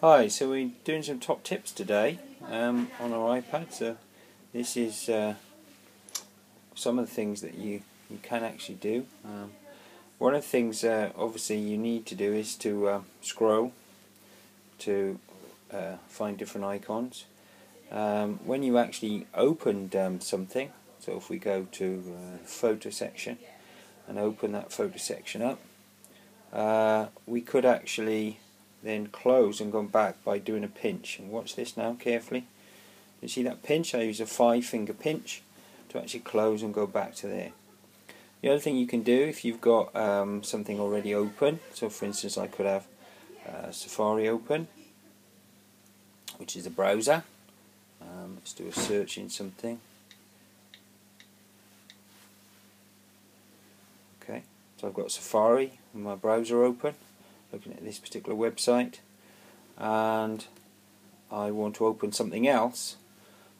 Hi, so we're doing some top tips today um, on our iPad. So this is uh, some of the things that you, you can actually do. Um, one of the things uh, obviously you need to do is to uh, scroll to uh, find different icons. Um, when you actually opened um, something, so if we go to uh, photo section and open that photo section up, uh, we could actually then close and go back by doing a pinch. And watch this now carefully. You see that pinch? I use a five finger pinch to actually close and go back to there. The other thing you can do if you've got um, something already open, so for instance I could have uh, Safari open, which is a browser. Um, let's do a search in something. Okay, so I've got Safari and my browser open looking at this particular website and I want to open something else.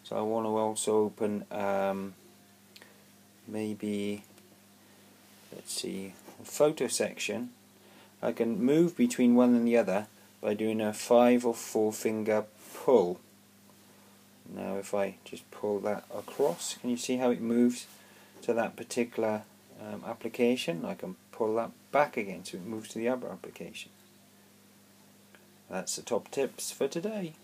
So I want to also open um, maybe let's see photo section. I can move between one and the other by doing a five or four finger pull. Now if I just pull that across can you see how it moves to that particular um, application I can pull that back again so it moves to the other application. That's the top tips for today.